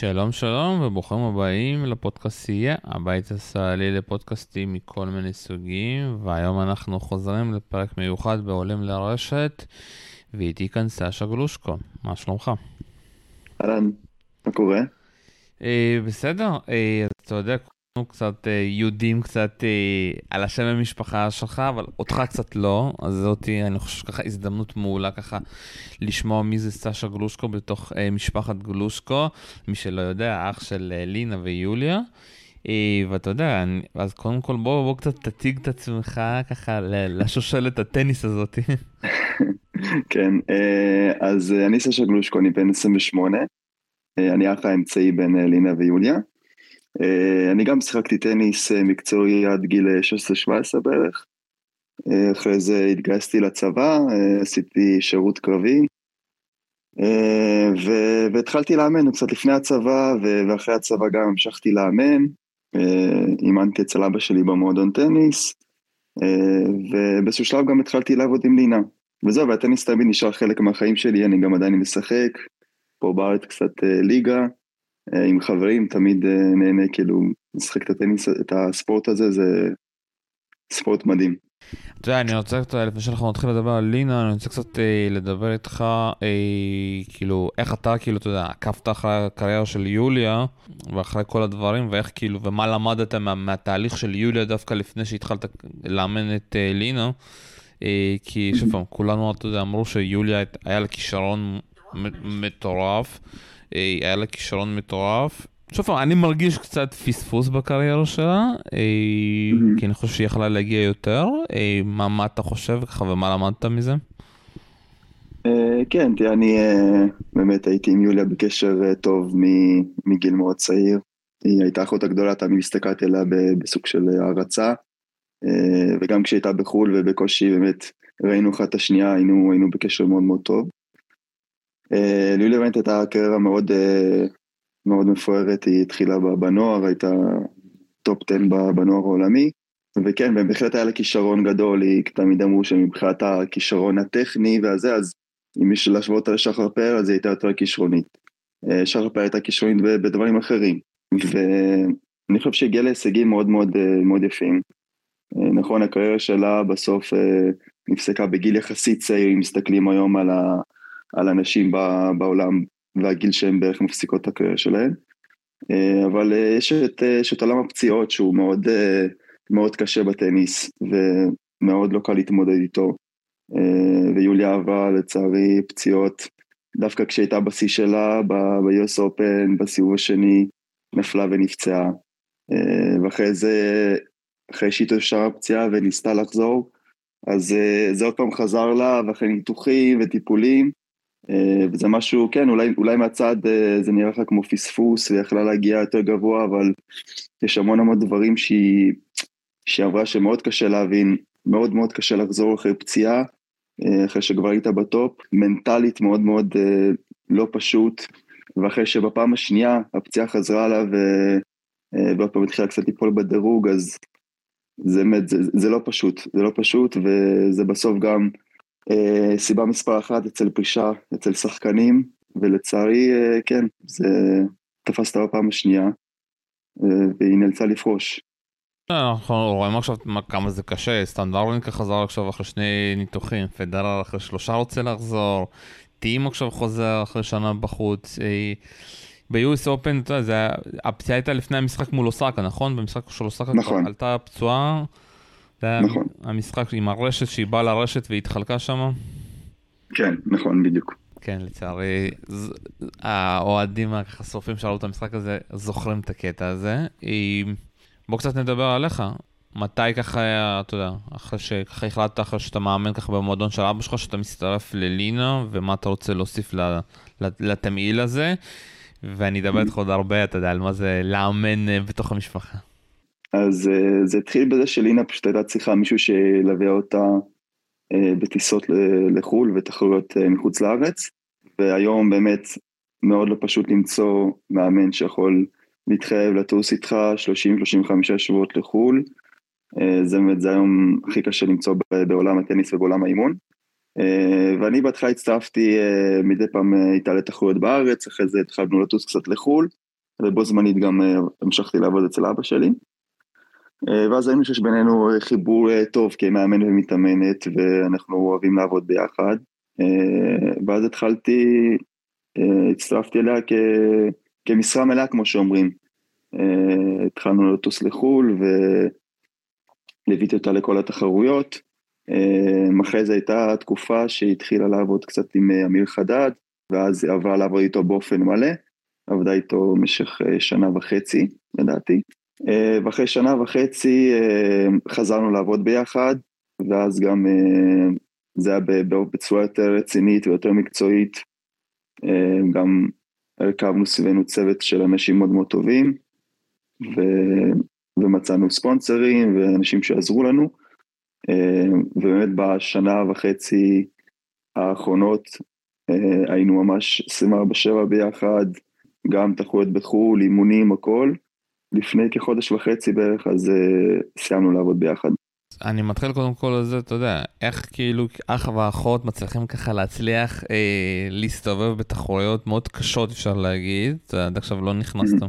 שלום שלום וברוכים הבאים לפודקאסט סייע, הבית הישראלי לפודקאסטים מכל מיני סוגים, והיום אנחנו חוזרים לפרק מיוחד בעולים לרשת, ואיתי כאן סשה גלושקו, מה שלומך? אהלן, מה קורה? אה, בסדר, אה, אתה יודע, אנחנו קצת אה, יודעים קצת אה, על השם המשפחה שלך, אבל אותך קצת לא, אז זאתי, אני חושב שככה הזדמנות מעולה ככה לשמוע מי זה סשה גלושקו בתוך אה, משפחת גלושקו, מי שלא יודע, אח של לינה ויוליה. ואתה יודע, אני, אז קודם כל בוא, בוא קצת תציג את עצמך ככה לשושלת הטניס הזאת. כן, אז אני סשה גלושקו, אני בן 28, אה, אני האח האמצעי בין לינה ויוליה. אה, אני גם שיחקתי טניס אה, מקצועי עד גיל 16-17 בערך. אה, אחרי זה התגייסתי לצבא, עשיתי שירות קרבי. ו- והתחלתי לאמן קצת לפני הצבא, ו- ואחרי הצבא גם המשכתי לאמן. אימנתי אצל אבא שלי במועדון טניס, ובאיזשהו שלב גם התחלתי לעבוד עם לינה. וזהו, והטניס תמיד נשאר חלק מהחיים שלי, אני גם עדיין משחק, פה בארץ קצת ליגה, עם חברים, תמיד אה, נהנה כאילו לשחק את הטניס, את הספורט הזה, זה ספורט מדהים. אתה יודע, אני רוצה קצת, לפני שאנחנו נתחיל לדבר על לינה, אני רוצה קצת אה, לדבר איתך, אה, כאילו, איך אתה, כאילו, אתה יודע, עקבת אחרי הקריירה של יוליה, ואחרי כל הדברים, ואיך, כאילו, ומה למדת מה, מהתהליך של יוליה דווקא לפני שהתחלת לאמן את אה, לינה. אה, כי שוב פעם, כולנו, אתה יודע, אמרו שיוליה היה לה כישרון מטורף, אה, היה לה כישרון מטורף. שוב פעם, אני מרגיש קצת פספוס בקריירה שלה. כי אני חושב שהיא יכלה להגיע יותר. מה, מה אתה חושב ככה ומה למדת מזה? אה, כן, תראה, אני אה, באמת הייתי עם יוליה בקשר אה, טוב מגיל מאוד צעיר. היא הייתה אחות הגדולה, תמיד הסתכלתי עליה בסוג של הערצה. וגם כשהייתה בחו"ל ובקושי באמת ראינו אחת את השנייה, היינו, היינו בקשר מאוד מאוד טוב. אה, ליוליה באמת הייתה קריירה מאוד, אה, מאוד מפוארת, היא התחילה בנוער, הייתה טופ 10 ב- בנוער העולמי. וכן, בהחלט היה לה כישרון גדול, היא תמיד אמרו שמבחינת הכישרון הטכני והזה, אז אם יש להשוות אותה לשחר פאר, אז היא הייתה יותר כישרונית. אה, שחר פאר הייתה כישרונית בדברים אחרים, ואני חושב שהגיעה להישגים מאוד מאוד, אה, מאוד יפים. אה, נכון, הקריירה שלה בסוף אה, נפסקה בגיל יחסית צעיר, אם מסתכלים היום על, ה, על אנשים בעולם והגיל שהם בערך מפסיקות את הקריירה שלהם. אה, אבל אה, יש את, אה, יש את עולם הפציעות שהוא מאוד, מאוד קשה בטניס, ומאוד לא קל להתמודד איתו. ויוליה עברה לצערי פציעות, דווקא כשהייתה בשיא שלה, ב-US Open, בסיבוב השני, נפלה ונפצעה. ואחרי זה, אחרי שהתאושרה הפציעה וניסתה לחזור, אז זה עוד פעם חזר לה, ואחרי ניתוחים וטיפולים, וזה משהו, כן, אולי, אולי מהצד אה, זה נראה לך כמו פספוס, ויכלה להגיע יותר גבוה, אבל יש המון המון דברים שהיא, שהיא עברה שמאוד קשה להבין, מאוד מאוד קשה לחזור אחרי פציעה, אה, אחרי שכבר היית בטופ, מנטלית מאוד מאוד אה, לא פשוט, ואחרי שבפעם השנייה הפציעה חזרה לה ו... אה, ועוד פעם התחילה קצת ליפול בדירוג, אז זה באמת, זה, זה לא פשוט, זה לא פשוט, וזה בסוף גם אה, סיבה מספר אחת אצל פרישה, אצל שחקנים, ולצערי, אה, כן, זה תפס אותה בפעם השנייה, אה, והיא נאלצה לפרוש. אנחנו רואים עכשיו מה- כמה זה קשה, סטנדרלינקה חזר עכשיו אחרי שני ניתוחים, פדרר אחרי שלושה רוצה לחזור, טים עכשיו חוזר אחרי שנה בחוץ. אה, ב-US Open, אתה יודע, הפציעה הייתה לפני המשחק מול אוסקה, נכון? במשחק של אוסקה נכון. עלתה פצועה. זה נכון. המשחק עם הרשת שהיא באה לרשת והתחלקה שם. כן, נכון, בדיוק. כן, לצערי, ז- האוהדים החשופים שראו את המשחק הזה זוכרים את הקטע הזה. אה, בוא קצת נדבר עליך. מתי ככה, אתה יודע, אחרי שככה החלטת, אחרי שאתה מאמן ככה במועדון של אבא שלך, שאתה מצטרף ללינה, ומה אתה רוצה להוסיף לתמהיל הזה, ואני אדבר איתך עוד הרבה, אתה יודע, על מה זה לאמן אה, בתוך המשפחה. אז אה, זה התחיל בזה שלינה פשוט הייתה צריכה מישהו שילווה אותה אה, בטיסות לחו"ל ותחרויות אה, מחוץ לארץ, והיום באמת מאוד לא פשוט למצוא מאמן שיכול להתחייב לטוס איתך 30-35 שבועות לחו"ל. אה, זה באמת, זה היום הכי קשה למצוא בעולם הטניס ובעולם האימון. אה, ואני בהתחלה הצטרפתי אה, מדי פעם איתה לתחרויות בארץ, אחרי זה התחלנו לטוס קצת לחו"ל, ובו זמנית גם המשכתי לעבוד אצל אבא שלי. ואז ראינו שיש בינינו חיבור טוב כמאמן ומתאמנת, ואנחנו אוהבים לעבוד ביחד. ואז התחלתי, הצטרפתי אליה כ... כמשרה מלאה, כמו שאומרים. התחלנו לטוס לחו"ל וליוויתי אותה לכל התחרויות. אחרי זה הייתה תקופה שהיא התחילה לעבוד קצת עם אמיר חדד, ואז עברה לעבוד איתו באופן מלא, עבדה איתו במשך שנה וחצי, לדעתי. ואחרי שנה וחצי חזרנו לעבוד ביחד, ואז גם זה היה בצורה יותר רצינית ויותר מקצועית. גם הרכבנו סביבנו צוות של אנשים מאוד מאוד טובים, ו... ומצאנו ספונסרים ואנשים שעזרו לנו, ובאמת בשנה וחצי האחרונות היינו ממש 24/7 ביחד, גם תחרויות בחו"ל, אימונים, הכל. לפני כחודש וחצי בערך, אז סיימנו לעבוד ביחד. אני מתחיל קודם כל לזה, אתה יודע, איך כאילו אח ואחות מצליחים ככה להצליח אה, להסתובב בתחרויות מאוד קשות, אפשר להגיד. עד עכשיו לא נכנסתם,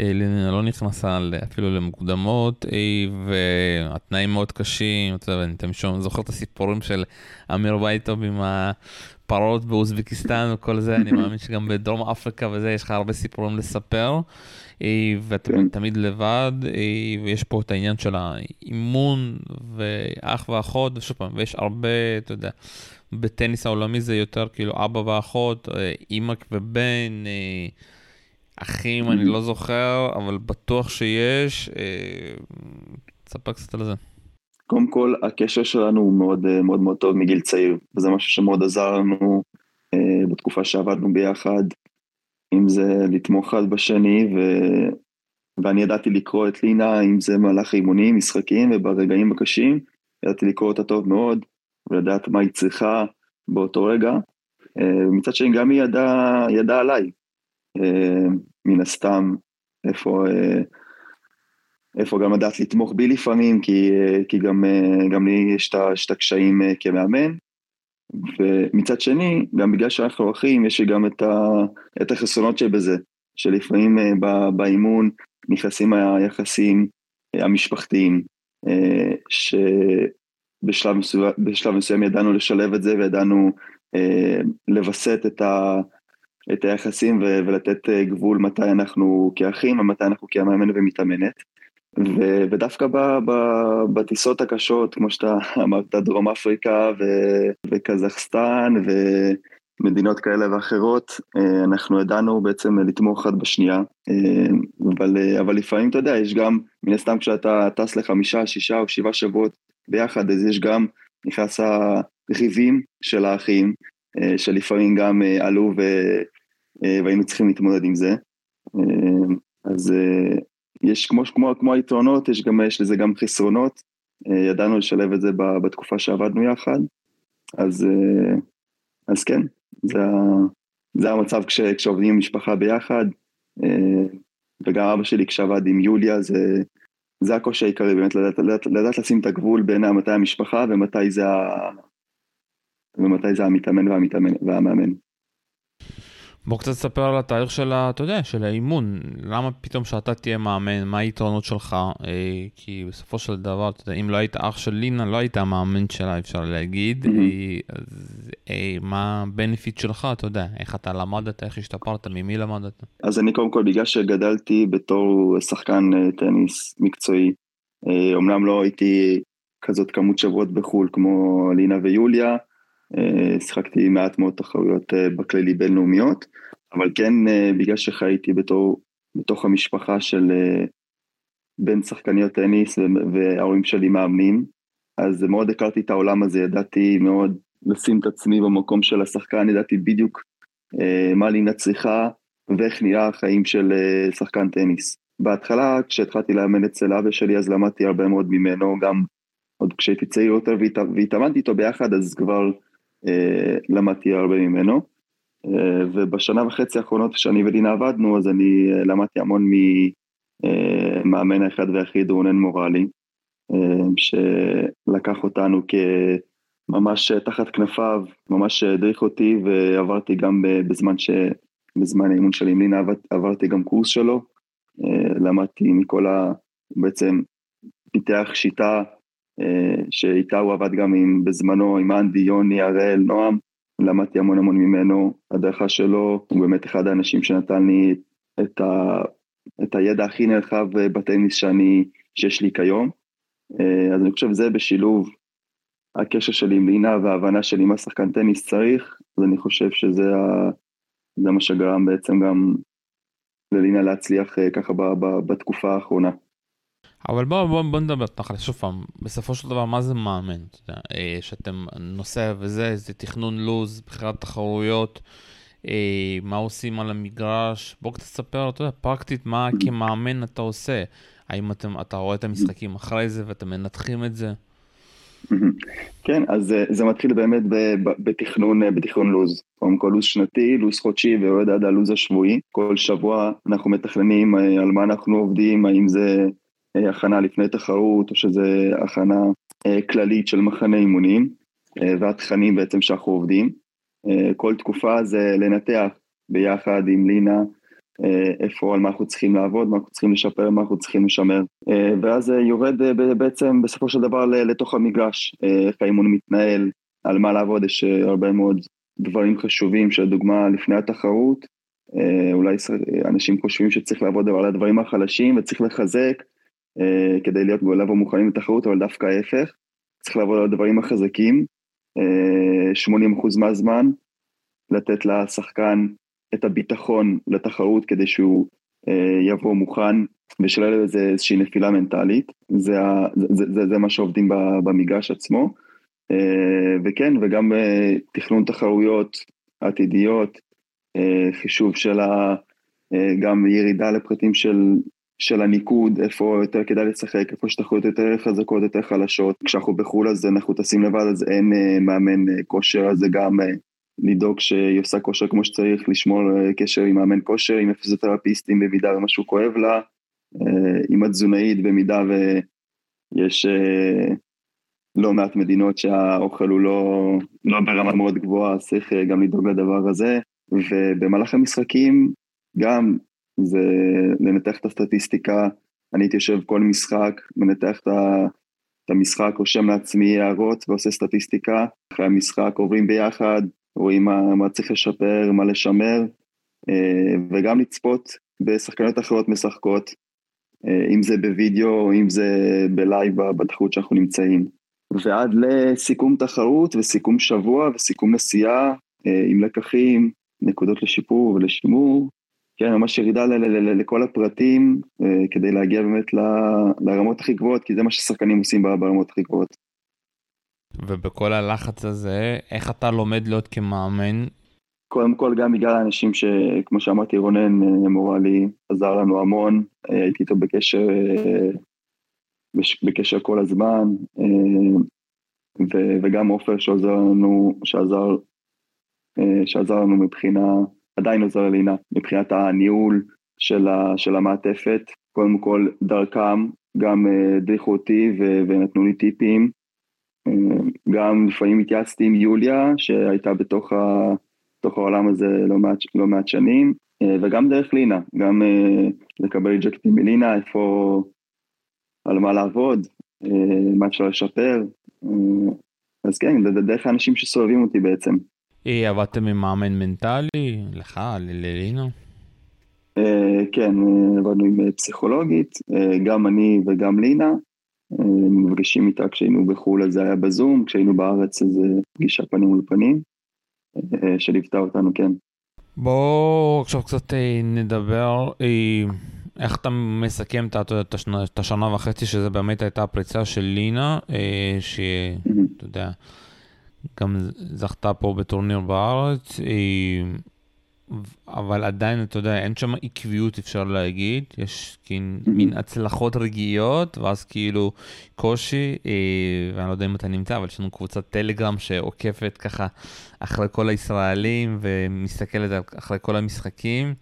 אה, לא נכנסה אפילו למוקדמות, אה, והתנאים מאוד קשים, אני תמיד זוכר את הסיפורים של אמיר וייטוב עם הפרות באוזבקיסטן וכל זה, אני מאמין שגם בדרום אפריקה וזה, יש לך הרבה סיפורים לספר. ואתה כן. תמיד לבד, ויש פה את העניין של האימון, ואח ואחות, ושוב פעם, ויש הרבה, אתה יודע, בטניס העולמי זה יותר כאילו אבא ואחות, אימא ובן, אחים אני לא זוכר, אבל בטוח שיש. תספר קצת על זה. קודם כל, הקשר שלנו הוא מאוד מאוד מאוד טוב מגיל צעיר, וזה משהו שמאוד עזר לנו בתקופה שעבדנו ביחד. אם זה לתמוך אחד בשני, ו... ואני ידעתי לקרוא את לינה, אם זה מהלך אימונים, משחקים, וברגעים הקשים, ידעתי לקרוא אותה טוב מאוד, ולדעת מה היא צריכה באותו רגע. מצד שני, גם היא ידעה ידע עליי, מן הסתם, איפה, איפה גם לדעת לתמוך בי לפעמים, כי, כי גם, גם לי יש את הקשיים כמאמן, ומצד שני, גם בגלל שאנחנו אחים, יש לי גם את, ה, את החסרונות שבזה, שלפעמים באימון נכנסים היחסים המשפחתיים, שבשלב מסוים, מסוים ידענו לשלב את זה וידענו לווסת את, ה, את היחסים ו, ולתת uh, גבול מתי אנחנו כאחים ומתי אנחנו כמאמן ומתאמנת. ו- ודווקא ב- ב- בטיסות הקשות, כמו שאתה אמרת, דרום אפריקה ו- וקזחסטן ומדינות כאלה ואחרות, אה, אנחנו ידענו בעצם לתמוך אחד בשנייה, אה, אבל, אה, אבל לפעמים אתה יודע, יש גם, מן הסתם כשאתה טס לחמישה, שישה או שבעה שבועות ביחד, אז יש גם, נכנס הריבים של האחים, שלפעמים גם עלו ו- והיינו צריכים להתמודד עם זה. אז יש כמו, כמו, כמו היתרונות, יש, גם, יש לזה גם חסרונות, אה, ידענו לשלב את זה בתקופה שעבדנו יחד, אז, אה, אז כן, זה, זה המצב כש, כשעובדים עם משפחה ביחד, אה, וגם אבא שלי כשעבד עם יוליה, זה, זה הקושי העיקרי, באמת לדעת, לדעת, לדעת לשים את הגבול בין מתי המשפחה ומתי זה, ומתי זה המתאמן והמתאמן והמאמן. בוא קצת תספר על התהליך של, אתה יודע, של האימון. למה פתאום שאתה תהיה מאמן? מה היתרונות שלך? אה, כי בסופו של דבר, אתה יודע, אם לא היית אח של לינה, לא היית המאמן שלה, אפשר להגיד. Mm-hmm. אה, אז אה, מה הבנפיט שלך, אתה יודע? איך אתה למדת, איך השתפרת, ממי למדת? אז אני קודם כל, בגלל שגדלתי בתור שחקן אה, טניס מקצועי, אה, אומנם לא הייתי כזאת כמות שבועות בחו"ל כמו לינה ויוליה, שיחקתי מעט מאוד תחרויות אה, בכללי בינלאומיות, אבל כן אה, בגלל שחייתי בתור, בתוך המשפחה של בין שחקניות טניס וההורים שלי מאמנים, אז מאוד הכרתי את העולם הזה, ידעתי מאוד לשים את עצמי במקום של השחקן, ידעתי בדיוק מה לינה צריכה ואיך נראה החיים של שחקן טניס. בהתחלה כשהתחלתי לאמן אצל אבא שלי אז למדתי הרבה מאוד ממנו, גם עוד כשהייתי צעיר יותר והתאמנתי איתו ביחד אז כבר אה, למדתי הרבה ממנו. אה, ובשנה וחצי האחרונות שאני ודינה עבדנו, אז אני אה, למדתי המון ממאמן האחד והיחיד רונן מורלי, שלקח אותנו כממש תחת כנפיו, ממש הדריך אותי ועברתי גם בזמן ש... בזמן האימון שלי עם לינה עבר, עברתי גם קורס שלו, למדתי מכל ה... בעצם פיתח שיטה שאיתה הוא עבד גם עם, בזמנו עם אנדי, יוני, הראל, נועם, למדתי המון המון ממנו, הדרכה שלו, הוא באמת אחד האנשים שנתן לי את, ה, את הידע הכי נרחב בטניס שאני, שיש לי כיום. אה, אז אני חושב שזה בשילוב הקשר שלי עם לינה וההבנה שלי מה שחקן טניס צריך, אז אני חושב שזה ה, זה מה שגרם בעצם גם ללינה להצליח אה, ככה ב, ב, בתקופה האחרונה. אבל בוא, בוא, בוא נדבר תכל'ס, שוב פעם, בסופו של דבר, מה זה מאמן? אה, שאתם נוסע וזה, זה תכנון לו"ז, בחירת תחרויות, אה, מה עושים על המגרש, בוא קצת תספר, אתה יודע, פרקטית, מה כמאמן אתה עושה? האם אתם, אתה רואה את המשחקים אחרי זה ואתם מנתחים את זה? כן, אז זה מתחיל באמת בתכנון, בתכנון לו"ז. קודם כל לו"ז שנתי, לו"ז חודשי ויורד עד הלו"ז השבועי. כל שבוע אנחנו מתכננים אה, על מה אנחנו עובדים, האם זה אה, הכנה לפני תחרות, או שזה הכנה אה, כללית של מחנה אימונים, אה, והתכנים בעצם שאנחנו עובדים. כל תקופה זה לנתח ביחד עם לינה איפה, על מה אנחנו צריכים לעבוד, מה אנחנו צריכים לשפר, מה אנחנו צריכים לשמר. ואז יורד בעצם בסופו של דבר לתוך המגרש, איך האימון מתנהל, על מה לעבוד, יש הרבה מאוד דברים חשובים, שלדוגמה לפני התחרות, אולי אנשים חושבים שצריך לעבוד על הדברים החלשים וצריך לחזק, אה, כדי להיות לבוא מוכנים לתחרות, אבל דווקא ההפך, צריך לעבוד על הדברים החזקים, 80% אה, מהזמן, לתת לשחקן את הביטחון לתחרות כדי שהוא אה, יבוא מוכן ושלא יהיה לזה איזושהי נפילה מנטלית, זה, זה, זה, זה מה שעובדים במגרש עצמו, וכן, וגם תכנון תחרויות עתידיות, חישוב של ה... גם ירידה לפרטים של של הניקוד, איפה יותר כדאי לשחק, איפה יש תחרויות יותר חזקות, יותר חלשות. כשאנחנו בחו"ל אז אנחנו טסים לבד, אז אין uh, מאמן uh, כושר, אז זה גם uh, לדאוג שהיא עושה כושר כמו שצריך, לשמור uh, קשר עם מאמן כושר, עם הפיזיותרפיסטים במידה ומשהו כואב לה, uh, עם התזונאית במידה ויש uh, לא מעט מדינות שהאוכל הוא לא, לא ברמה מאוד גבוהה, אז צריך uh, גם לדאוג לדבר הזה. ובמהלך המשחקים גם זה לנתח את הסטטיסטיקה, אני הייתי יושב כל משחק, מנתח את המשחק, רושם לעצמי הערות ועושה סטטיסטיקה, אחרי המשחק עוברים ביחד, רואים מה, מה צריך לשפר, מה לשמר, אה, וגם לצפות בשחקניות אחרות משחקות, אה, אם זה בווידאו או אם זה בלייב בתחרות שאנחנו נמצאים. ועד לסיכום תחרות וסיכום שבוע וסיכום נסיעה אה, עם לקחים, נקודות לשיפור ולשימור, כן, ממש ירידה לכל הפרטים אה, כדי להגיע באמת לרמות הכי גבוהות, כי זה מה ששחקנים עושים ברמות הכי גבוהות. ובכל הלחץ הזה, איך אתה לומד להיות כמאמן? קודם כל, גם בגלל האנשים שכמו שאמרתי, רונן אה, מורלי עזר לנו המון, אה, הייתי איתו בקשר, בקשר כל הזמן, וגם עופר שעזר לנו, שעזר, שעזר לנו מבחינה עדיין עוזר לינה מבחינת הניהול של, ה, של המעטפת. קודם כל דרכם גם אה, הדריכו אותי ו, ונתנו לי טיפים. אה, גם לפעמים התייעצתי עם יוליה שהייתה בתוך, ה, בתוך העולם הזה לא מעט, לא מעט שנים, אה, וגם דרך לינה, גם לקבל אג'קטים מלינה, איפה, על מה לעבוד, מה אפשר לשפר. אז כן, דרך האנשים שסובבים אותי בעצם. עבדתם עם מאמן מנטלי? לך, ללינו? אה, כן, אה, עבדנו עם אה, פסיכולוגית, גם אני וגם לינה. מפגשים איתה כשהיינו בחו"ל אז זה היה בזום, כשהיינו בארץ אז פגישה פנים מול פנים, שליוותה אותנו, כן. בואו עכשיו קצת נדבר, איך אתה מסכם את השנה וחצי שזה באמת הייתה הפריצה של לינה, שאתה יודע, גם זכתה פה בטורניר בארץ, אבל עדיין, אתה יודע, אין שם עקביות, אפשר להגיד. יש כאילו מין הצלחות רגעיות, ואז כאילו קושי, אה, ואני לא יודע אם אתה נמצא, אבל יש לנו קבוצת טלגרם שעוקפת ככה אחרי כל הישראלים ומסתכלת אחרי כל המשחקים.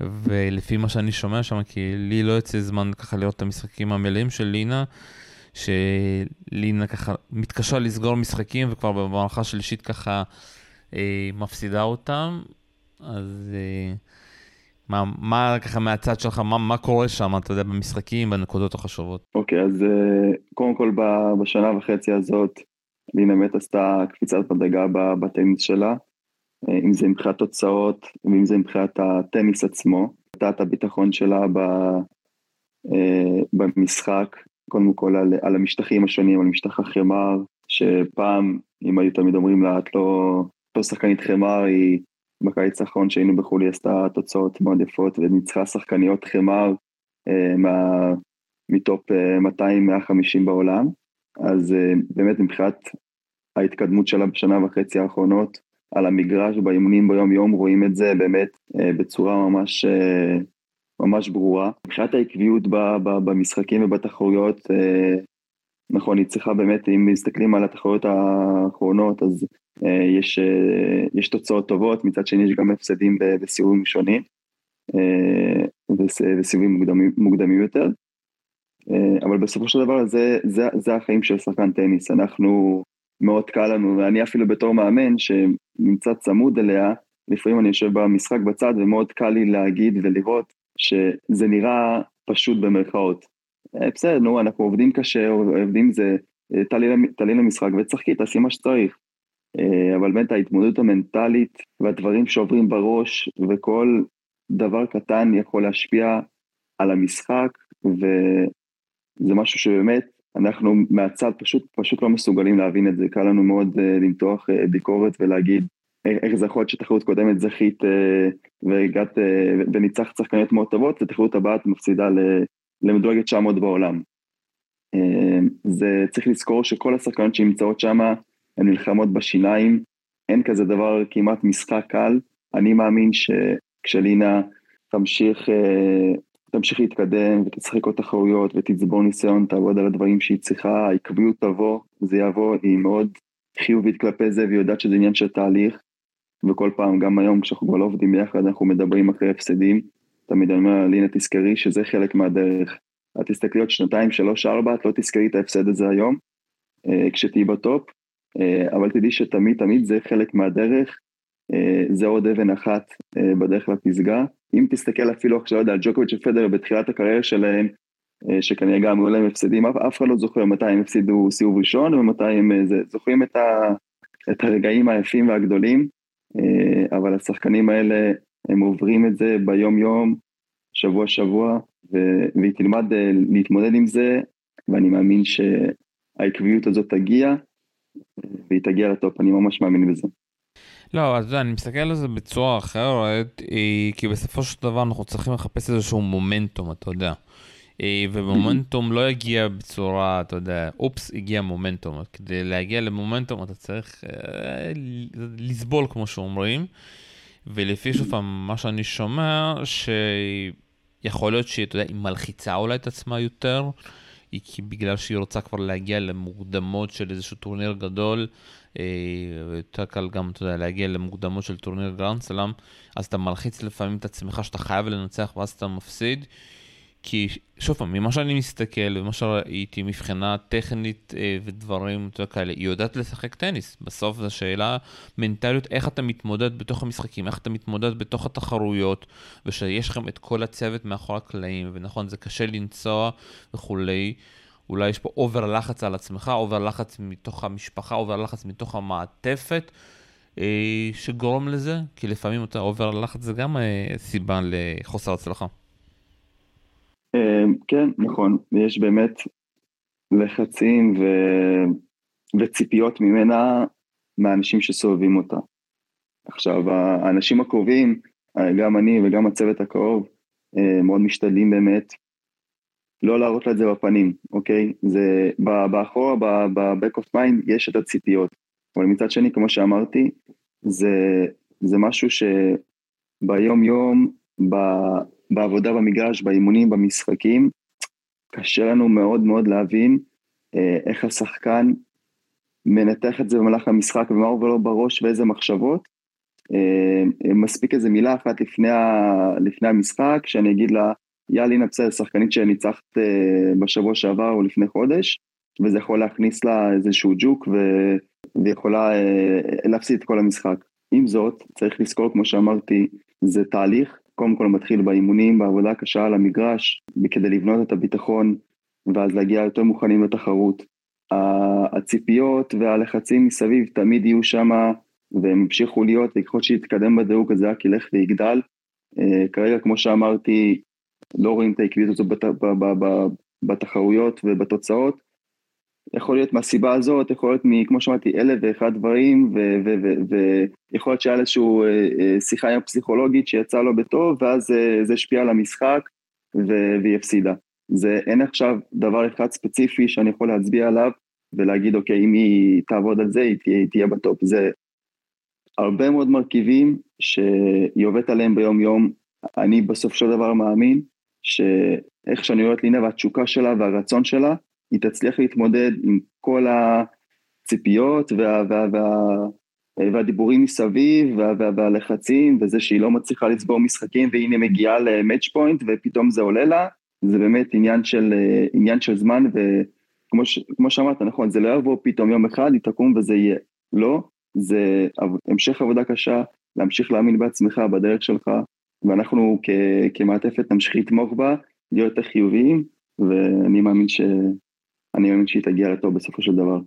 ולפי מה שאני שומע שם, כי לי לא יוצא זמן ככה לראות את המשחקים המלאים של לינה, שלינה ככה מתקשה לסגור משחקים וכבר במערכה שלישית ככה אה, מפסידה אותם. אז אה, מה, מה ככה מהצד שלך, מה, מה קורה שם, אתה יודע, במשחקים, בנקודות החשובות? אוקיי, okay, אז אה, קודם כל בשנה וחצי הזאת, לינה באמת עשתה קפיצת מדרגה בטניס שלה, אה, אם זה מבחינת תוצאות ואם זה מבחינת הטניס עצמו. את הביטחון שלה ב, במשחק, קודם כל על, על המשטחים השונים, על משטח החמר, שפעם, אם היו תמיד אומרים לה, את לא, לא שחקנית חמר, היא בקיץ האחרון שהיינו בחו"ל היא עשתה תוצאות מאוד יפות וניצחה שחקניות חמר אה, מה, מטופ אה, 200-150 בעולם, אז אה, באמת מבחינת ההתקדמות שלה בשנה וחצי האחרונות, על המגרש באימונים ביום יום רואים את זה באמת אה, בצורה ממש, אה, ממש ברורה. מבחינת העקביות ב, ב, במשחקים ובתחרויות, אה, נכון, היא צריכה באמת, אם מסתכלים על התחרויות האחרונות, אז אה, יש, אה, יש תוצאות טובות, מצד שני יש גם הפסדים בסיבובים שונים, אה, וסיבובים מוקדמים, מוקדמים יותר. אבל בסופו של דבר זה, זה, זה החיים של שחקן טניס, אנחנו, מאוד קל לנו, ואני אפילו בתור מאמן שנמצא צמוד אליה, לפעמים אני יושב במשחק בצד ומאוד קל לי להגיד ולראות שזה נראה פשוט במרכאות. בסדר, נו, אנחנו עובדים קשה, עובדים זה, תעלי למשחק ותשחקי, תעשי מה שצריך. אה, אבל באמת ההתמודדות המנטלית והדברים שעוברים בראש וכל דבר קטן יכול להשפיע על המשחק וזה משהו שבאמת אנחנו מהצד פשוט, פשוט לא מסוגלים להבין את זה, קל לנו מאוד למתוח ביקורת ולהגיד איך זה יכול להיות שתחרות קודמת זכית uh, והגעת uh, וניצחת שחקניות מאוד טובות ותחרות הבאה את מפסידה למדורגת 900 בעולם. Uh, זה צריך לזכור שכל השחקניות שנמצאות שם הן נלחמות בשיניים, אין כזה דבר כמעט משחק קל. אני מאמין שכשלינה תמשיך, אה, תמשיך להתקדם ותשחק עוד תחרויות ותצבור ניסיון, תעבוד על הדברים שהיא צריכה, העקביות תבוא, זה יבוא, היא מאוד חיובית כלפי זה והיא יודעת שזה עניין של תהליך. וכל פעם, גם היום כשאנחנו כבר לא עובדים ביחד, אנחנו מדברים אחרי הפסדים. תמיד אני אומר, לינה תזכרי שזה חלק מהדרך. את תסתכלי עוד שנתיים, שלוש, ארבע, את לא תזכרי את ההפסד הזה היום, אה, כשתהיי בטופ, אה, אבל תדעי שתמיד תמיד זה חלק מהדרך, אה, זה עוד אבן אחת בדרך לפסגה. אם תסתכל אפילו עכשיו על ג'וקוביץ' ופדר בתחילת הקריירה שלהם, שכנראה גם היו להם הפסדים, אף, אחד לא זוכר מתי הם הפסידו סיבוב ראשון ומתי הם זוכרים את, ה, את הרגעים היפים והגדולים, אבל השחקנים האלה, הם עוברים את זה ביום יום, שבוע שבוע, והיא תלמד להתמודד עם זה, ואני מאמין שהעקביות הזאת תגיע, והיא תגיע לטופ, אני ממש מאמין בזה. לא, אז אני מסתכל על זה בצורה אחרת, אה, כי בסופו של דבר אנחנו צריכים לחפש איזשהו מומנטום, אתה יודע. אה, ומומנטום לא יגיע בצורה, אתה יודע, אופס, הגיע מומנטום. כדי להגיע למומנטום אתה צריך אה, לסבול, כמו שאומרים. ולפי שוב פעם, מה שאני שומע, שיכול להיות שהיא, אתה יודע, היא מלחיצה אולי את עצמה יותר. היא כי בגלל שהיא רוצה כבר להגיע למוקדמות של איזשהו טורניר גדול, אה, יותר קל גם, אתה יודע, להגיע למוקדמות של טורניר גרנד סלאם, אז אתה מלחיץ לפעמים את עצמך שאתה חייב לנצח ואז אתה מפסיד. כי שוב פעם, ממה שאני מסתכל ומה שראיתי מבחינה טכנית אה, ודברים כאלה, היא יודעת לשחק טניס. בסוף זו שאלה מנטליות, איך אתה מתמודד בתוך המשחקים, איך אתה מתמודד בתוך התחרויות, ושיש לכם את כל הצוות מאחורי הקלעים, ונכון, זה קשה לנסוע וכולי. אולי יש פה over לחץ על עצמך, over לחץ מתוך המשפחה, over לחץ מתוך המעטפת. אה, שגורם לזה, כי לפעמים אתה over לחץ זה גם אה, סיבה לחוסר הצלחה. אמ, כן, נכון, יש באמת לחצים ו... וציפיות ממנה מהאנשים שסובבים אותה. עכשיו, האנשים הקרובים, גם אני וגם הצוות הקרוב, אה, מאוד משתדלים באמת לא להראות לה את זה בפנים, אוקיי? זה באחורה, ב-back of mind, יש את הציפיות. אבל מצד שני, כמו שאמרתי, זה, זה משהו שביום יום, בעבודה במגרש, באימונים, במשחקים, קשה לנו מאוד מאוד להבין אה, איך השחקן מנתח את זה במהלך המשחק ומה עובר לו בראש ואיזה מחשבות. אה, מספיק איזה מילה אחת לפני, ה, לפני המשחק, שאני אגיד לה, יאללה, בסדר, שחקנית שניצחת אה, בשבוע שעבר או לפני חודש, וזה יכול להכניס לה איזשהו ג'וק ו... ויכולה אה, להפסיד את כל המשחק. עם זאת, צריך לזכור, כמו שאמרתי, זה תהליך, קודם כל מתחיל באימונים, בעבודה הקשה על המגרש, כדי לבנות את הביטחון, ואז להגיע יותר מוכנים לתחרות. הציפיות והלחצים מסביב תמיד יהיו שם, והם ימשיכו להיות, וככל שיתקדם בדירוג הזה רק ילך ויגדל. אה, כרגע, כמו שאמרתי, לא רואים את העקביות הזו בת, בתחרויות ובתוצאות. יכול להיות מהסיבה הזאת, יכול להיות, כמו שאמרתי, אלף ואחד דברים, ויכול להיות שהיה איזושהי אה, אה, שיחה עם הפסיכולוגית שיצאה לו בטוב, ואז זה השפיע על המשחק, והיא הפסידה. זה אין עכשיו דבר אחד ספציפי שאני יכול להצביע עליו ולהגיד אוקיי אם היא תעבוד על זה היא תהיה, היא תהיה בטופ, זה הרבה מאוד מרכיבים שהיא עובדת עליהם ביום יום, אני בסוף של דבר מאמין שאיך שאני רואה את לינה והתשוקה שלה והרצון שלה, היא תצליח להתמודד עם כל הציפיות וה, וה, וה, והדיבורים מסביב וה, וה, והלחצים וזה שהיא לא מצליחה לצבור משחקים והנה מגיעה למאץ' פוינט ופתאום זה עולה לה, זה באמת עניין של, עניין של זמן וכמו ש, שאמרת נכון זה לא יבוא פתאום יום אחד היא תקום וזה יהיה, לא, זה המשך עבודה קשה, להמשיך להאמין בעצמך, בדרך שלך, ואנחנו כמעטפת נמשיך לתמוך בה, להיות יותר חיוביים, ואני מאמין, ש, מאמין שהיא תגיע לטוב בסופו של דבר.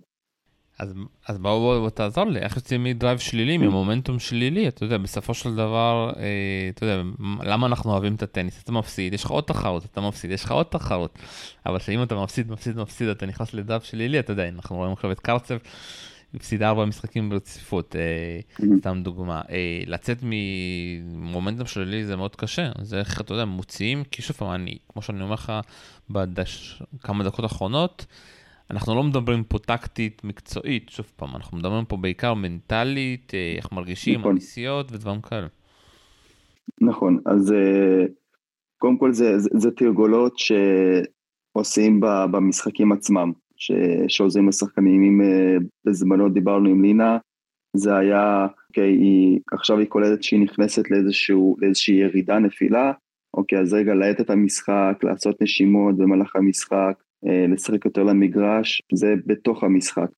אז, אז בואו בוא, בוא תעזור לי, איך יוצאים מ-drive שלילי, ממומנטום שלילי, אתה יודע, בסופו של דבר, אה, אתה יודע, למה אנחנו אוהבים את הטניס? אתה מפסיד, יש לך עוד תחרות, אתה מפסיד, יש לך עוד תחרות, אבל שאם אתה מפסיד, מפסיד, מפסיד, אתה נכנס ל-drive שלילי, אתה יודע, אנחנו רואים עכשיו את קרצב, הפסיד ארבע משחקים ברציפות, אה, סתם דוגמה. אה, לצאת ממומנטום שלילי זה מאוד קשה, זה איך, אתה יודע, מוציאים, כי שוב פעם, אני, כמו שאני אומר לך, בכמה דקות האחרונות, אנחנו לא מדברים פה טקטית מקצועית, שוב פעם, אנחנו מדברים פה בעיקר מנטלית, אה, איך מרגישים, נכון. הנסיעות ודברים כאלה. נכון, אז קודם כל זה, זה, זה תרגולות שעושים במשחקים עצמם. ש... שעוזרים לשחקנים. אם uh, בזמנו דיברנו עם לינה, זה היה, אוקיי, היא, עכשיו היא קולטת שהיא נכנסת לאיזשהו, לאיזושהי ירידה, נפילה, אוקיי, אז רגע, להאט את המשחק, לעשות נשימות במהלך המשחק, uh, לשחק יותר למגרש, זה בתוך המשחק.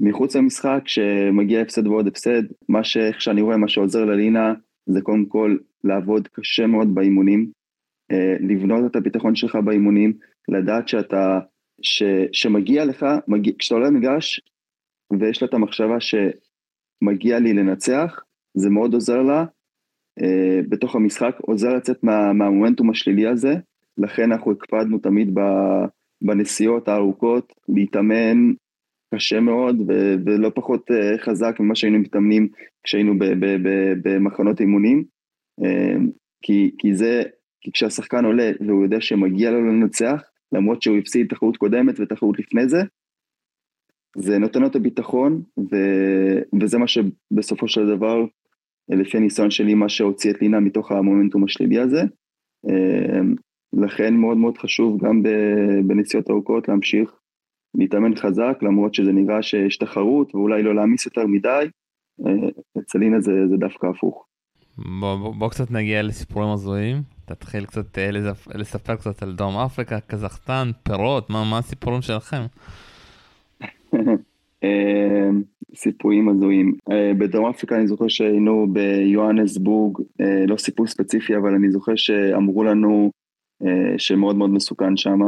מחוץ למשחק, כשמגיע הפסד ועוד הפסד, מה שאיך שאני רואה, מה שעוזר ללינה, זה קודם כל לעבוד קשה מאוד באימונים, uh, לבנות את הביטחון שלך באימונים, לדעת שאתה ש, שמגיע לך, מגיע, כשאתה עולה למגרש ויש לה את המחשבה שמגיע לי לנצח, זה מאוד עוזר לה אה, בתוך המשחק, עוזר לצאת מה, מהמומנטום השלילי הזה, לכן אנחנו הקפדנו תמיד ב, בנסיעות הארוכות להתאמן קשה מאוד ו, ולא פחות אה, חזק ממה שהיינו מתאמנים כשהיינו במחנות אימונים, אה, כי, כי זה, כי כשהשחקן עולה והוא יודע שמגיע לו לנצח, למרות שהוא הפסיד תחרות קודמת ותחרות לפני זה. זה נותן לו את הביטחון, ו... וזה מה שבסופו של דבר, לפי הניסיון שלי, מה שהוציא את לינה מתוך המומנטום השלילי הזה. אמ, לכן מאוד מאוד חשוב גם בנסיעות ארוכות להמשיך להתאמן חזק, למרות שזה נראה שיש תחרות ואולי לא להעמיס יותר מדי, אה, אצל לינה זה, זה דווקא הפוך. בוא, בוא, בוא קצת נגיע לסיפורים הזויים. תתחיל קצת אה, לספר קצת על דרום אפריקה, קזחסטן, פירות, מה, מה הסיפורים שלכם? אה, סיפורים הזויים. אה, בדרום אפריקה אני זוכר שהיינו ביוהנסבורג, לא סיפור ספציפי, אבל אני זוכר שאמרו לנו שמאוד מאוד מסוכן שם,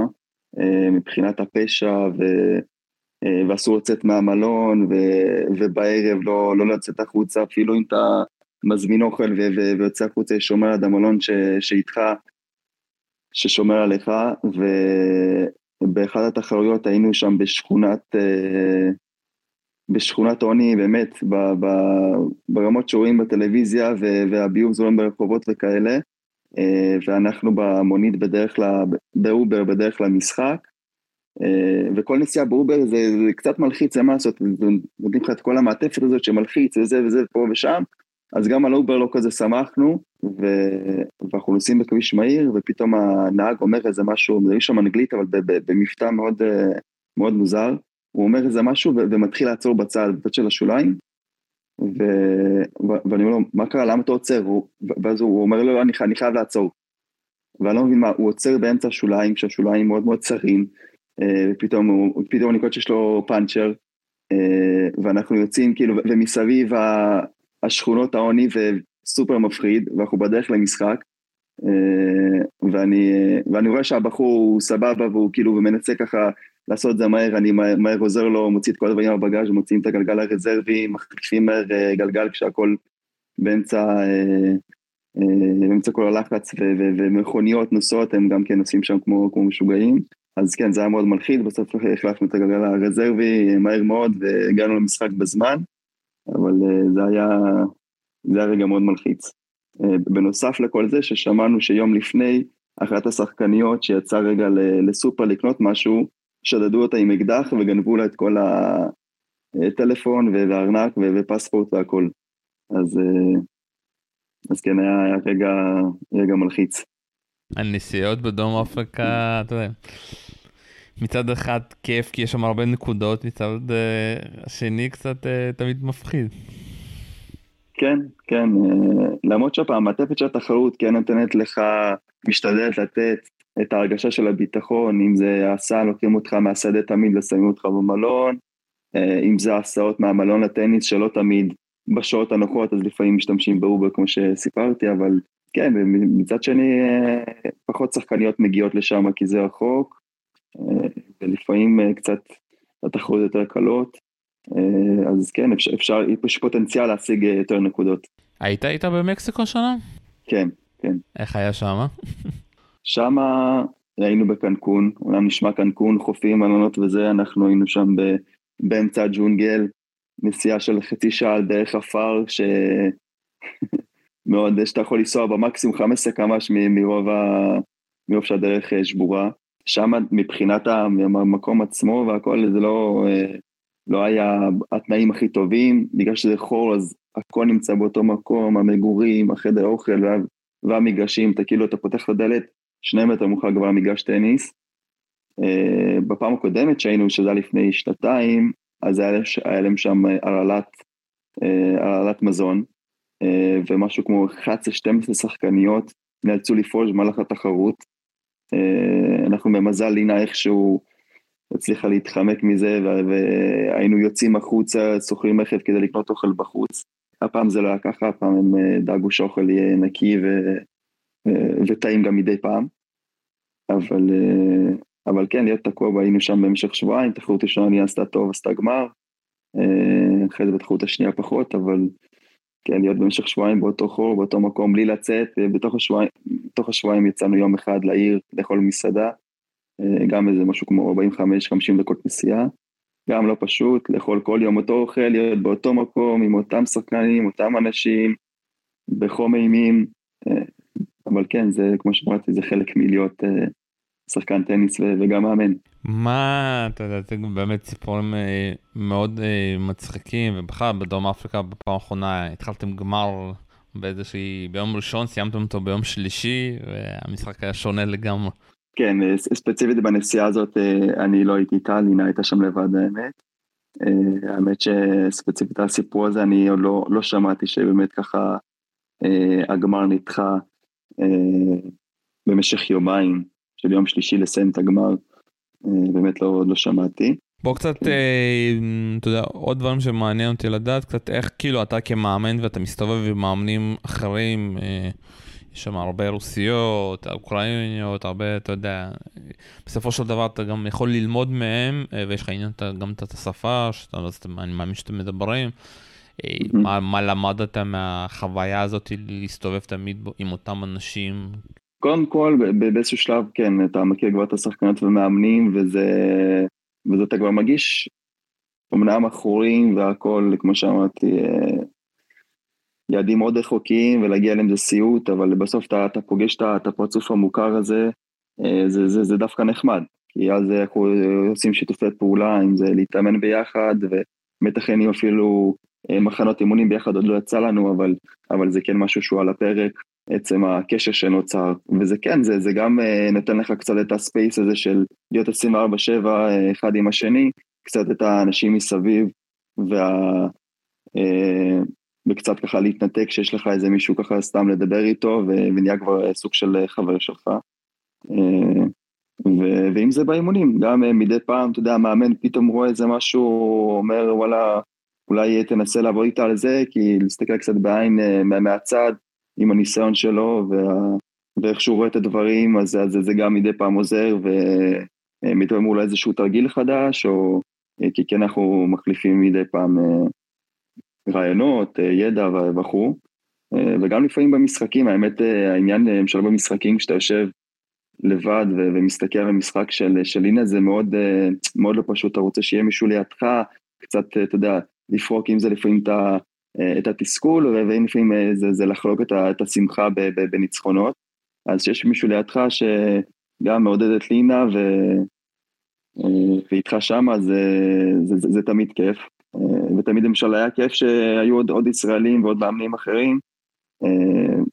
מבחינת הפשע, ו... ואסור לצאת מהמלון, ו... ובערב לא, לא לצאת החוצה, אפילו אם אתה מזמין אוכל ויוצא החוצה, שומר עד המלון שאיתך, ששומר עליך, ובאחת התחרויות היינו שם בשכונת, אה, בשכונת עוני, באמת, ב, ב, ברמות שרואים בטלוויזיה, והביוב זורם ברחובות וכאלה, אה, ואנחנו במונית בדרך כלל, ב-Uber בדרך למשחק, אה, וכל נסיעה ב-Uber זה, זה קצת מלחיץ, אין מה לעשות, נותנים לך את כל המעטפת הזאת שמלחיץ וזה וזה פה ושם, אז גם על Uber לא כזה שמחנו, ו... ואנחנו נוסעים בכביש מהיר, ופתאום הנהג אומר איזה משהו, זה שם אנגלית, אבל במבטא מאוד, מאוד מוזר, הוא אומר איזה משהו ו... ומתחיל לעצור בצד, בצד של השוליים, ו... ואני אומר לו, מה קרה, למה אתה עוצר? הוא... ואז הוא אומר לו, לא, אני, אני חייב לעצור. ואני לא מבין מה, הוא עוצר באמצע השוליים, כשהשוליים מאוד מאוד צרים, אה, ופתאום הוא, פתאום אני קורא שיש לו פאנצ'ר, אה, ואנחנו יוצאים כאילו, ומסביב השכונות העוני וסופר מפחיד, ואנחנו בדרך למשחק, ואני, ואני רואה שהבחור הוא סבבה והוא כאילו מנסה ככה לעשות את זה מהר, אני מהר עוזר לו, מוציא את כל הדברים מהבגאז', מוציאים את הגלגל הרזרבי, מחליפים מהר גלגל כשהכל באמצע, באמצע כל הלחץ ומכוניות נוסעות, הם גם כן נוסעים שם כמו, כמו משוגעים. אז כן, זה היה מאוד מלחיד, בסוף החלפנו את הגלגל הרזרבי מהר מאוד והגענו למשחק בזמן, אבל זה היה, זה היה רגע מאוד מלחיץ. בנוסף לכל זה, ששמענו שיום לפני, אחת השחקניות שיצאה רגע לסופר לקנות משהו, שדדו אותה עם אקדח וגנבו לה את כל הטלפון והארנק ופספורט והכל. אז, אז כן, היה, היה רגע, רגע מלחיץ. הנסיעות בדרום אפריקה, אתה יודע, מצד אחד כיף כי יש שם הרבה נקודות, מצד השני קצת תמיד מפחיד. כן, כן, למרות שוב המעטפת של התחרות כן נותנת לך, משתדלת לתת את ההרגשה של הביטחון, אם זה הסעה, לוקחים אותך מהשדה תמיד ושמים אותך במלון, אם זה הסעות מהמלון לטניס שלא תמיד בשעות הנוחות, אז לפעמים משתמשים באובר כמו שסיפרתי, אבל כן, ומצד שני פחות שחקניות מגיעות לשם כי זה רחוק, ולפעמים קצת התחרות יותר קלות, אז כן, אפשר, אפשר, יש פוטנציאל להשיג יותר נקודות. היית איתה במקסיקו שנה? כן, כן. איך היה שמה? שמה היינו בקנקון, אומנם נשמע קנקון, חופים, מלונות וזה, אנחנו היינו שם ב, באמצע הג'ונגל, נסיעה של חצי שעה על דרך עפר, ש... מאוד, שאתה יכול לנסוע במקסימום 15 קמ"ש מרוב, ה... מרוב שהדרך שבורה. שם מבחינת המקום עצמו והכל, זה לא, לא היה התנאים הכי טובים, בגלל שזה חור אז הכל נמצא באותו מקום, המגורים, החדר האוכל וה... והמגרשים, אתה כאילו, אתה פותח את הדלת, שני מטר ממך כבר מגרש טניס. Uh, בפעם הקודמת שהיינו, שזה היה לפני שנתיים, אז היה, היה להם שם הרעלת, uh, הרעלת מזון, ומשהו כמו 11-12 שחקניות נאלצו לפרוש במהלך התחרות. Uh, אנחנו במזל לינה איכשהו הצליחה להתחמק מזה, והיינו יוצאים החוצה, שוכרים רכב כדי לקנות אוכל בחוץ. הפעם זה לא היה ככה, הפעם הם דאגו שהאוכל יהיה נקי ו... וטעים גם מדי פעם. אבל, אבל כן, להיות תקוע, היינו שם במשך שבועיים, תחרות ראשונה נהיה עשתה טוב, עשתה גמר, אחרי זה בתחרות השנייה פחות, אבל כן, להיות במשך שבועיים באותו חור, באותו מקום, בלי לצאת, בתוך השבועיים, בתוך השבועיים יצאנו יום אחד לעיר, לאכול מסעדה, גם איזה משהו כמו 45-50 דקות נסיעה, גם לא פשוט, לאכול כל יום אותו אוכל, להיות באותו מקום, עם אותם שחקנים, אותם אנשים, בחום אימים, אבל כן, זה, כמו שאמרתי, זה חלק מלהיות uh, שחקן טניס וגם מאמן. מה, אתה יודע, זה באמת סיפורים uh, מאוד uh, מצחיקים, ובכלל בדרום אפריקה בפעם האחרונה התחלתם גמר באיזושהי, ביום ראשון, סיימתם אותו ביום שלישי, והמשחק היה שונה לגמרי. כן, ספציפית בנסיעה הזאת אני לא הייתי איתה, לינה הייתה שם לבד האמת. האמת שספציפית הסיפור הזה אני עוד לא, לא שמעתי שבאמת ככה הגמר נדחה במשך יומיים, של יום שלישי לסיים את הגמר, באמת לא, לא שמעתי. בוא קצת, אתה יודע, עוד דברים שמעניין אותי לדעת, קצת איך כאילו אתה כמאמן ואתה מסתובב עם מאמנים אחרים, יש שם הרבה רוסיות, אוקראיניות, הרבה, אתה יודע, בסופו של דבר אתה גם יכול ללמוד מהם, ויש לך עניין גם את השפה, שאתה, אני מאמין שאתם מדברים. מה, מה למדת מהחוויה הזאת להסתובב תמיד עם אותם אנשים? קודם כל, באיזשהו שלב, כן, אתה מכיר כבר את השחקנות ומאמנים, וזה, וזה אתה כבר מגיש, אמנם אחורים והכל, כמו שאמרתי, יעדים מאוד רחוקים, ולהגיע אליהם זה סיוט, אבל בסוף אתה, אתה פוגש את הפרצוף המוכר הזה, זה, זה, זה דווקא נחמד, כי אז אנחנו עושים שיתופי פעולה, אם זה להתאמן ביחד, ומתכננים אפילו מחנות אימונים ביחד עוד לא יצא לנו, אבל, אבל זה כן משהו שהוא על הפרק, עצם הקשר שנוצר, וזה כן, זה, זה גם נותן לך קצת את הספייס הזה של להיות 24-7 אחד עם השני, קצת את האנשים מסביב, וה... וקצת ככה להתנתק שיש לך איזה מישהו ככה סתם לדבר איתו, ונהיה כבר סוג של חבר שלך. ו- ואם זה באימונים, גם מדי פעם, אתה יודע, המאמן פתאום רואה איזה משהו, אומר וואלה, אולי תנסה לעבוד איתה על זה, כי להסתכל קצת בעין מהצד, עם הניסיון שלו, וה... ואיך שהוא רואה את הדברים, אז, אז זה גם מדי פעם עוזר, פעם אולי איזשהו תרגיל חדש, או כי כן אנחנו מחליפים מדי פעם רעיונות, ידע וכו'. וגם לפעמים במשחקים, האמת העניין שלו במשחקים, כשאתה יושב לבד ו- ומסתכל על המשחק של, של לינה זה מאוד, מאוד לא פשוט, אתה רוצה שיהיה מישהו לידך, קצת, אתה יודע, לפרוק עם זה לפעמים את, את התסכול, ואם לפעמים זה, זה לחלוק את, ה, את השמחה בניצחונות. אז שיש מישהו לידך שגם מעודד את לינה ו... ואיתך שמה זה, זה, זה, זה תמיד כיף. ותמיד למשל היה כיף שהיו עוד, עוד ישראלים ועוד מאמנים אחרים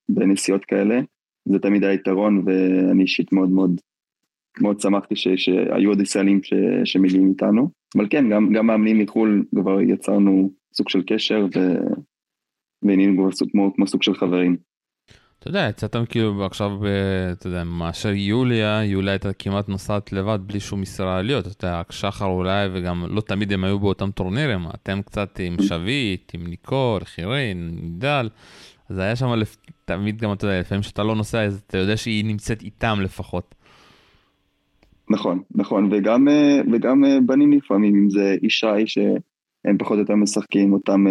בנסיעות כאלה. זה תמיד היה יתרון ואני אישית מאוד מאוד מאוד שמחתי שהיו עוד ישראלים ש, שמגיעים איתנו. אבל כן, גם, גם מאמנים מחו"ל כבר יצרנו סוג של קשר ו... ונהיינו כמו, כמו סוג של חברים. אתה יודע, יצאתם כאילו עכשיו, אתה יודע, מאשר יוליה, יוליה הייתה כמעט נוסעת לבד בלי שום ישראליות, אתה יודע, רק שחר אולי, וגם לא תמיד הם היו באותם טורנירים, אתם קצת עם שביט, עם ניקור, חירין, נידל, אז היה שם תמיד גם, אתה יודע, לפעמים כשאתה לא נוסע, אז אתה יודע שהיא נמצאת איתם לפחות. נכון, נכון, וגם, וגם בנים לפעמים, אם זה ישי שהם פחות או יותר משחקים אותם,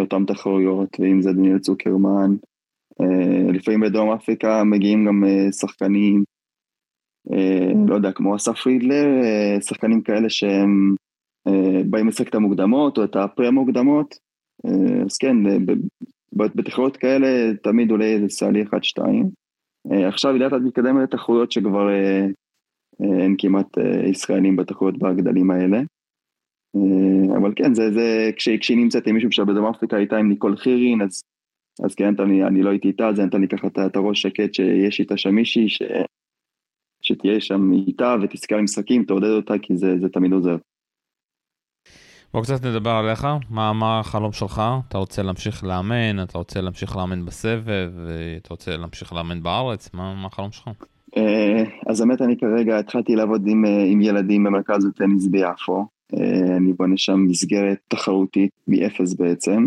אותם תחרויות, ואם זה דניאל צוקרמן, לפעמים בדרום אפריקה מגיעים גם שחקנים, לא יודע, כמו אסף פרידלר, שחקנים כאלה שהם באים לשחק את המוקדמות או את הפרה-מוקדמות, אז כן, בתחרויות כאלה תמיד עולה איזה סלי אחד שתיים. עכשיו לאט לאט מתקדמת לתחרויות שכבר אין כמעט ישראלים בתחרויות בגדלים האלה. אבל כן, זה, זה, כשהיא נמצאת עם מישהו שבדרום אפריקה הייתה עם ניקול חירין, אז אז כן, אני, אני לא הייתי איתה, זה נתן לי ככה את הראש שקט שיש איתה שם מישהי, ש... שתהיה שם איתה ותזכר משחקים, תעודד אותה, כי זה, זה תמיד עוזר. בוא קצת נדבר עליך, מה, מה החלום שלך? אתה רוצה להמשיך לאמן, אתה רוצה להמשיך לאמן בסבב, אתה רוצה להמשיך לאמן בארץ, מה, מה החלום שלך? אז האמת אני כרגע התחלתי לעבוד עם, עם ילדים במרכז הטניס ביפו, אני בונה שם מסגרת תחרותית מאפס בעצם,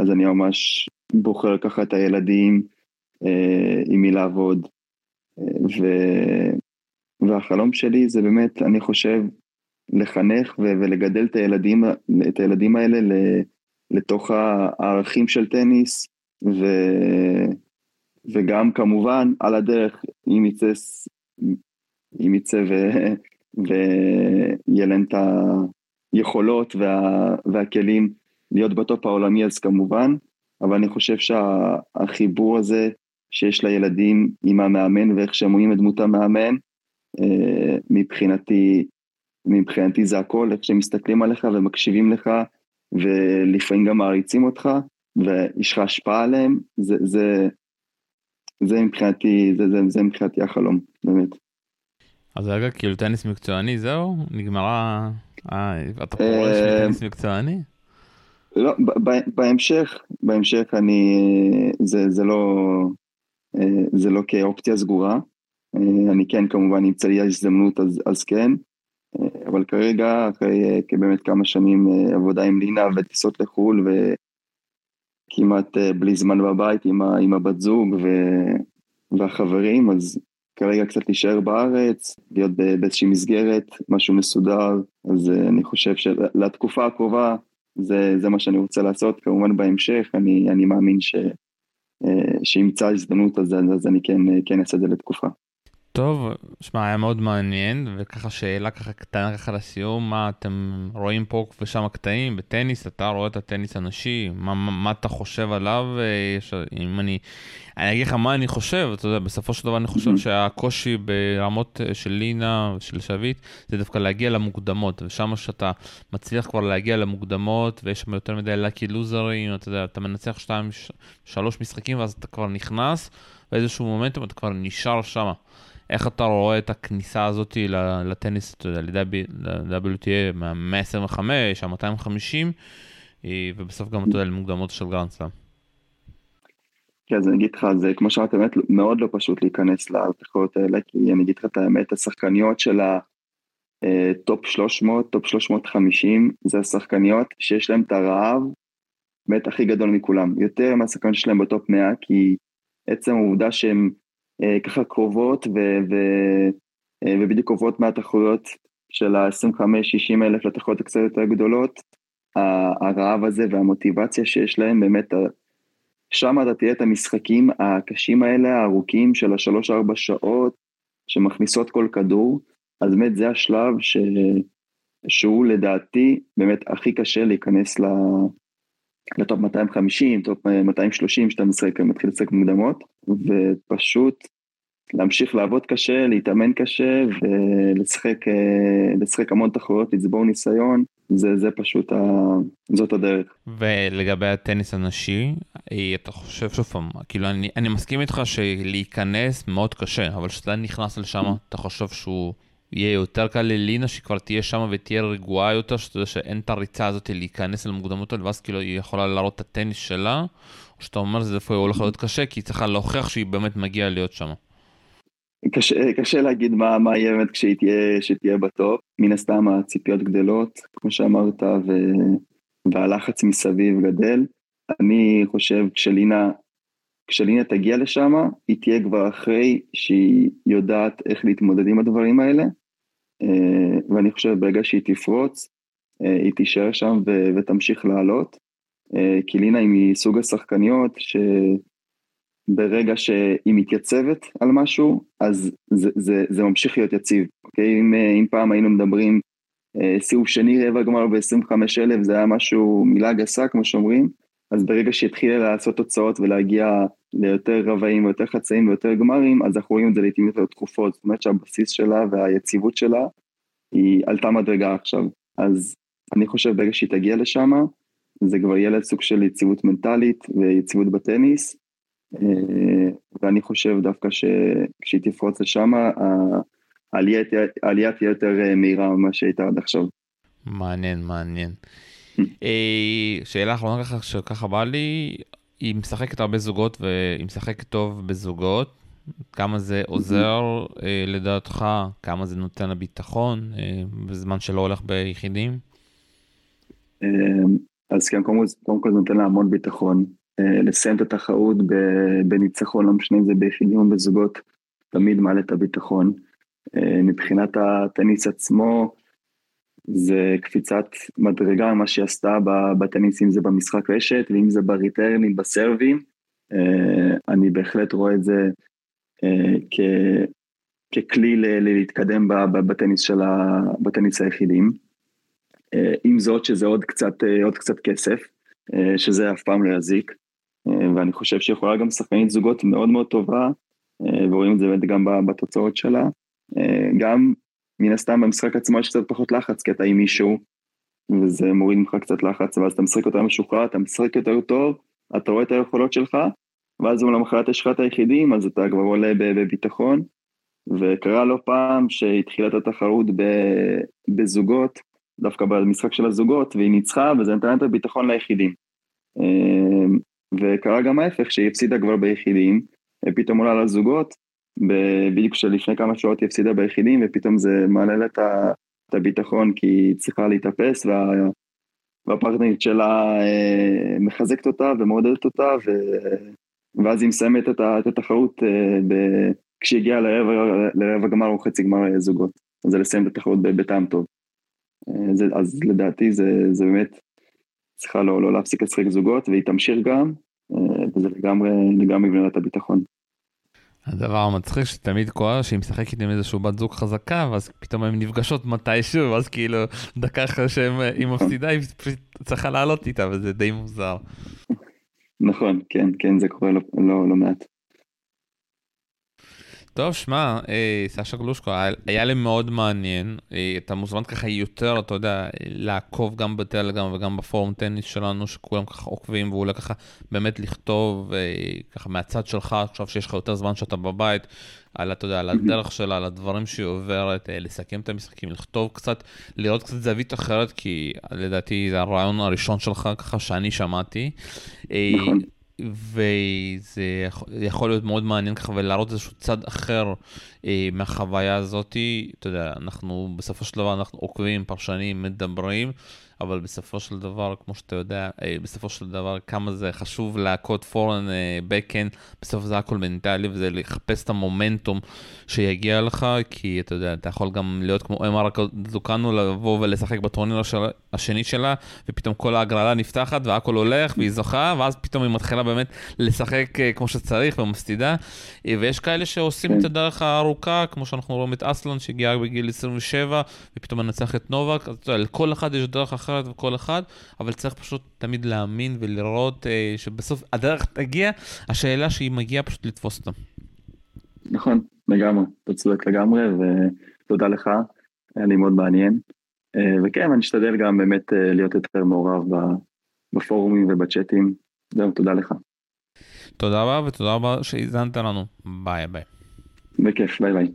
אז אני ממש בוחר ככה את הילדים אה, עם מי לעבוד. ו... והחלום שלי זה באמת, אני חושב, לחנך ו- ולגדל את הילדים, את הילדים האלה לתוך הערכים של טניס, ו- וגם כמובן על הדרך, אם יצא, אם יצא ו- ויהיה להם את היכולות וה- והכלים להיות בטופ העולמי אז כמובן, אבל אני חושב שהחיבור הזה שיש לילדים עם המאמן ואיך שהם רואים את דמות המאמן, אה, מבחינתי, מבחינתי זה הכל, איך שהם מסתכלים עליך ומקשיבים לך, ולפעמים גם מעריצים אותך, ויש לך השפעה עליהם, זה, זה, זה מבחינתי, זה, זה, זה מבחינתי החלום, באמת. אז רגע, כאילו טניס מקצועני, זהו? נגמרה... אה, אתה פורש מטניס מקצועני? לא, בהמשך, בהמשך אני, זה, זה לא, זה לא כאופציה סגורה. אני כן, כמובן, אם צריך הזדמנות אז, אז כן, אבל כרגע, אחרי באמת כמה שנים עבודה עם לינה וטיסות לחו"ל וכמעט בלי זמן בבית עם, ה, עם הבת זוג ו, והחברים, אז כרגע קצת להישאר בארץ, להיות באיזושהי מסגרת, משהו מסודר, אז אני חושב שלתקופה הקרובה, זה, זה מה שאני רוצה לעשות, כמובן בהמשך, אני, אני מאמין ש, שימצא הזדמנות אז, אז אני כן, כן אעשה את זה לתקופה. טוב, שמע, היה מאוד מעניין, וככה שאלה ככה קטנה ככה לסיום, מה אתם רואים פה ושם קטעים בטניס, אתה רואה את הטניס הנשי, מה, מה, מה אתה חושב עליו, יש, אם אני, אני אגיד לך מה אני חושב, אתה יודע, בסופו של דבר אני חושב שהקושי ברמות של לינה, של שביט, זה דווקא להגיע למוקדמות, ושם שאתה מצליח כבר להגיע למוקדמות, ויש שם יותר מדי לקי לוזרים, אתה יודע, אתה מנצח שתיים, שלוש משחקים, ואז אתה כבר נכנס, באיזשהו מומנטום אתה כבר נשאר שמה. איך אתה רואה את הכניסה הזאת לטניס, אתה יודע, ל-WTA מה-125, ה-250, ובסוף גם, אתה יודע, למוקדמות של גרנדסלאם. כן, אז אני אגיד לך, זה כמו שאמרת, באמת מאוד לא פשוט להיכנס לתחרות האלה, כי אני אגיד לך את האמת, השחקניות של, ה, טופ 300, טופ 350, זה השחקניות שיש להם את הרעב באמת הכי גדול מכולם, יותר מהשחקנים שלהם בטופ 100, כי עצם העובדה שהן אה, ככה קרובות ו, ו, אה, ובדיוק קרובות מהתחרויות של ה-25-60 אלף לתחרויות הקצת יותר גדולות, הרעב הזה והמוטיבציה שיש להם, באמת, שם אתה תראה את המשחקים הקשים האלה, הארוכים של השלוש-ארבע שעות, שמכניסות כל כדור, אז באמת זה השלב ש... שהוא לדעתי באמת הכי קשה להיכנס ל... לטופ 250, טופ 230, שאתה משחק, מתחיל לשחק מוקדמות, ופשוט להמשיך לעבוד קשה, להתאמן קשה ולשחק אה, המון תחרויות, לצבור ניסיון, זה, זה פשוט, ה... זאת הדרך. ולגבי הטניס הנשי, אה, אתה חושב שוב פעם, כאילו אני, אני מסכים איתך שלהיכנס מאוד קשה, אבל כשאתה נכנס לשם, אתה חושב שהוא יהיה יותר קל ללינה שכבר תהיה שם ותהיה רגועה יותר, שאתה יודע שאין את הריצה הזאת להיכנס למוקדמות האלה, ואז כאילו היא יכולה להראות את הטניס שלה, או שאתה אומר שזה איפה הולך להיות קשה, כי היא צריכה להוכיח שהיא באמת מגיעה להיות שם. קשה, קשה להגיד מה, מה יהיה באמת כשהיא תהיה, תהיה בטופ, מן הסתם הציפיות גדלות, כמו שאמרת, ו, והלחץ מסביב גדל. אני חושב כשלינה, כשלינה תגיע לשם, היא תהיה כבר אחרי שהיא יודעת איך להתמודד עם הדברים האלה, ואני חושב ברגע שהיא תפרוץ, אה, היא תישאר שם ו- ותמשיך לעלות, אה, כי לינה היא מסוג השחקניות שברגע שהיא מתייצבת על משהו, אז זה, זה, זה ממשיך להיות יציב, אוקיי? אם, אם פעם היינו מדברים סיבוב שני רבע גמר ב-25 אלף, זה היה משהו, מילה גסה כמו שאומרים, אז ברגע שהתחילה לעשות תוצאות ולהגיע ליותר רבעים ויותר חצאים ויותר גמרים, אז אנחנו רואים את זה לעיתים יותר תכופות, זאת אומרת שהבסיס שלה והיציבות שלה היא עלתה מדרגה עכשיו. אז אני חושב ברגע שהיא תגיע לשם, זה כבר יהיה לה סוג של יציבות מנטלית ויציבות בטניס, אה, ואני חושב דווקא שכשהיא תפרוץ לשם, העלייה תהיה יותר אה, מהירה ממה שהייתה עד עכשיו. מעניין, מעניין. אה, שאלה אחרונה ככה, שככה בא לי, היא משחקת הרבה זוגות והיא משחקת טוב בזוגות, כמה זה עוזר אה, לדעתך, כמה זה נותן לביטחון אה, בזמן שלא הולך ביחידים? אז כן, קודם כל זה נותן לה המון ביטחון. לסיים את התחרות בניצחון, לא משנה אם זה ביחידים או בזוגות, תמיד מעלה את הביטחון. מבחינת הטניס עצמו, זה קפיצת מדרגה מה שהיא עשתה בטניס, אם זה במשחק רשת ואם זה בריטרנים, בסרבים. אה, אני בהחלט רואה את זה אה, ככלי להתקדם בטניס, של ה, בטניס היחידים. אה, עם זאת שזה עוד קצת, עוד קצת כסף, שזה אף פעם לא יזיק. ואני חושב שיכולה גם שחקנית זוגות מאוד מאוד טובה, ורואים את זה באמת גם בתוצאות שלה. גם מן הסתם במשחק עצמו יש קצת פחות לחץ, כי אתה עם מישהו, וזה מוריד ממך קצת לחץ, ואז אתה משחק יותר משוחרר, אתה משחק יותר טוב, אתה רואה את היכולות שלך, ואז למחרת יש לך את היחידים, אז אתה כבר עולה בביטחון. וקרה לא פעם שהתחילה את התחרות בזוגות, דווקא במשחק של הזוגות, והיא ניצחה, וזה נתן את הביטחון ליחידים. אמ, וקרה גם ההפך, שהיא הפסידה כבר ביחידים, פתאום עולה לזוגות, בדיוק שלפני כמה שעות היא הפסידה ביחידים ופתאום זה מעלה לה את הביטחון כי היא צריכה להתאפס וה, והפרטנרית שלה אה, מחזקת אותה ומעודדת אותה ו, ואז היא מסיימת את, התחרות אה, ב, כשהיא הגיעה לרבע, לרבע גמר או חצי גמר זוגות, אז זה לסיים את התחרות בטעם טוב. אה, זה, אז לדעתי זה, זה באמת צריכה לא, לא להפסיק לשחק זוגות והיא תמשיך גם וזה לגמרי, לגמרי מבנה את הביטחון. הדבר המצחיק שתמיד קורה שהיא משחקת עם איזשהו בת זוג חזקה ואז פתאום הן נפגשות מתישהו ואז כאילו דקה אחרי שהיא מפסידה היא פשוט צריכה לעלות איתה וזה די מוזר. נכון כן כן זה קורה לא, לא, לא מעט. טוב, שמע, אה, סשה גלושקו, היה לי מאוד מעניין. אה, אתה מוזמן ככה יותר, אתה יודע, לעקוב גם בטלגרם וגם בפורום טניס שלנו, שכולם ככה עוקבים, ואולי ככה באמת לכתוב אה, ככה מהצד שלך, עכשיו שיש לך יותר זמן שאתה בבית, על, אתה יודע, על הדרך שלה, על הדברים שהיא עוברת, לסכם את המשחקים, לכתוב קצת, לראות קצת זווית אחרת, כי לדעתי זה הרעיון הראשון שלך ככה שאני שמעתי. נכון. וזה יכול להיות מאוד מעניין ככה ולהראות איזשהו צד אחר אה, מהחוויה הזאת. אתה יודע, אנחנו בסופו של דבר אנחנו עוקבים, פרשנים, מדברים, אבל בסופו של דבר, כמו שאתה יודע, אה, בסופו של דבר כמה זה חשוב להכות פורן בקאנד, בסוף זה הכל מנטלי וזה לחפש את המומנטום שיגיע לך, כי אתה יודע, אתה יכול גם להיות כמו אמר דוקנו לבוא ולשחק בטורניר השני שלה, ופתאום כל ההגרלה נפתחת והכל הולך והיא זוכה, ואז פתאום היא מתחילה באמת לשחק אה, כמו שצריך ומסטידה, אה, ויש כאלה שעושים כן. את הדרך הארוכה, כמו שאנחנו רואים את אסלן שהגיע בגיל 27, ופתאום מנצח את נובק, אז אתה יודע, לכל אחד יש דרך אחרת. אחרת וכל אחד, אבל צריך פשוט תמיד להאמין ולראות אה, שבסוף הדרך תגיע, השאלה שהיא מגיעה פשוט לתפוס אותה. נכון, לגמרי, אתה צודק לגמרי, ותודה לך, היה לי מאוד מעניין. אה, וכן, אני אשתדל גם באמת אה, להיות יותר מעורב בפורומים ובצ'אטים. זהו, תודה לך. תודה רבה ותודה רבה שהאזנת לנו. ביי ביי. בכיף, ביי ביי.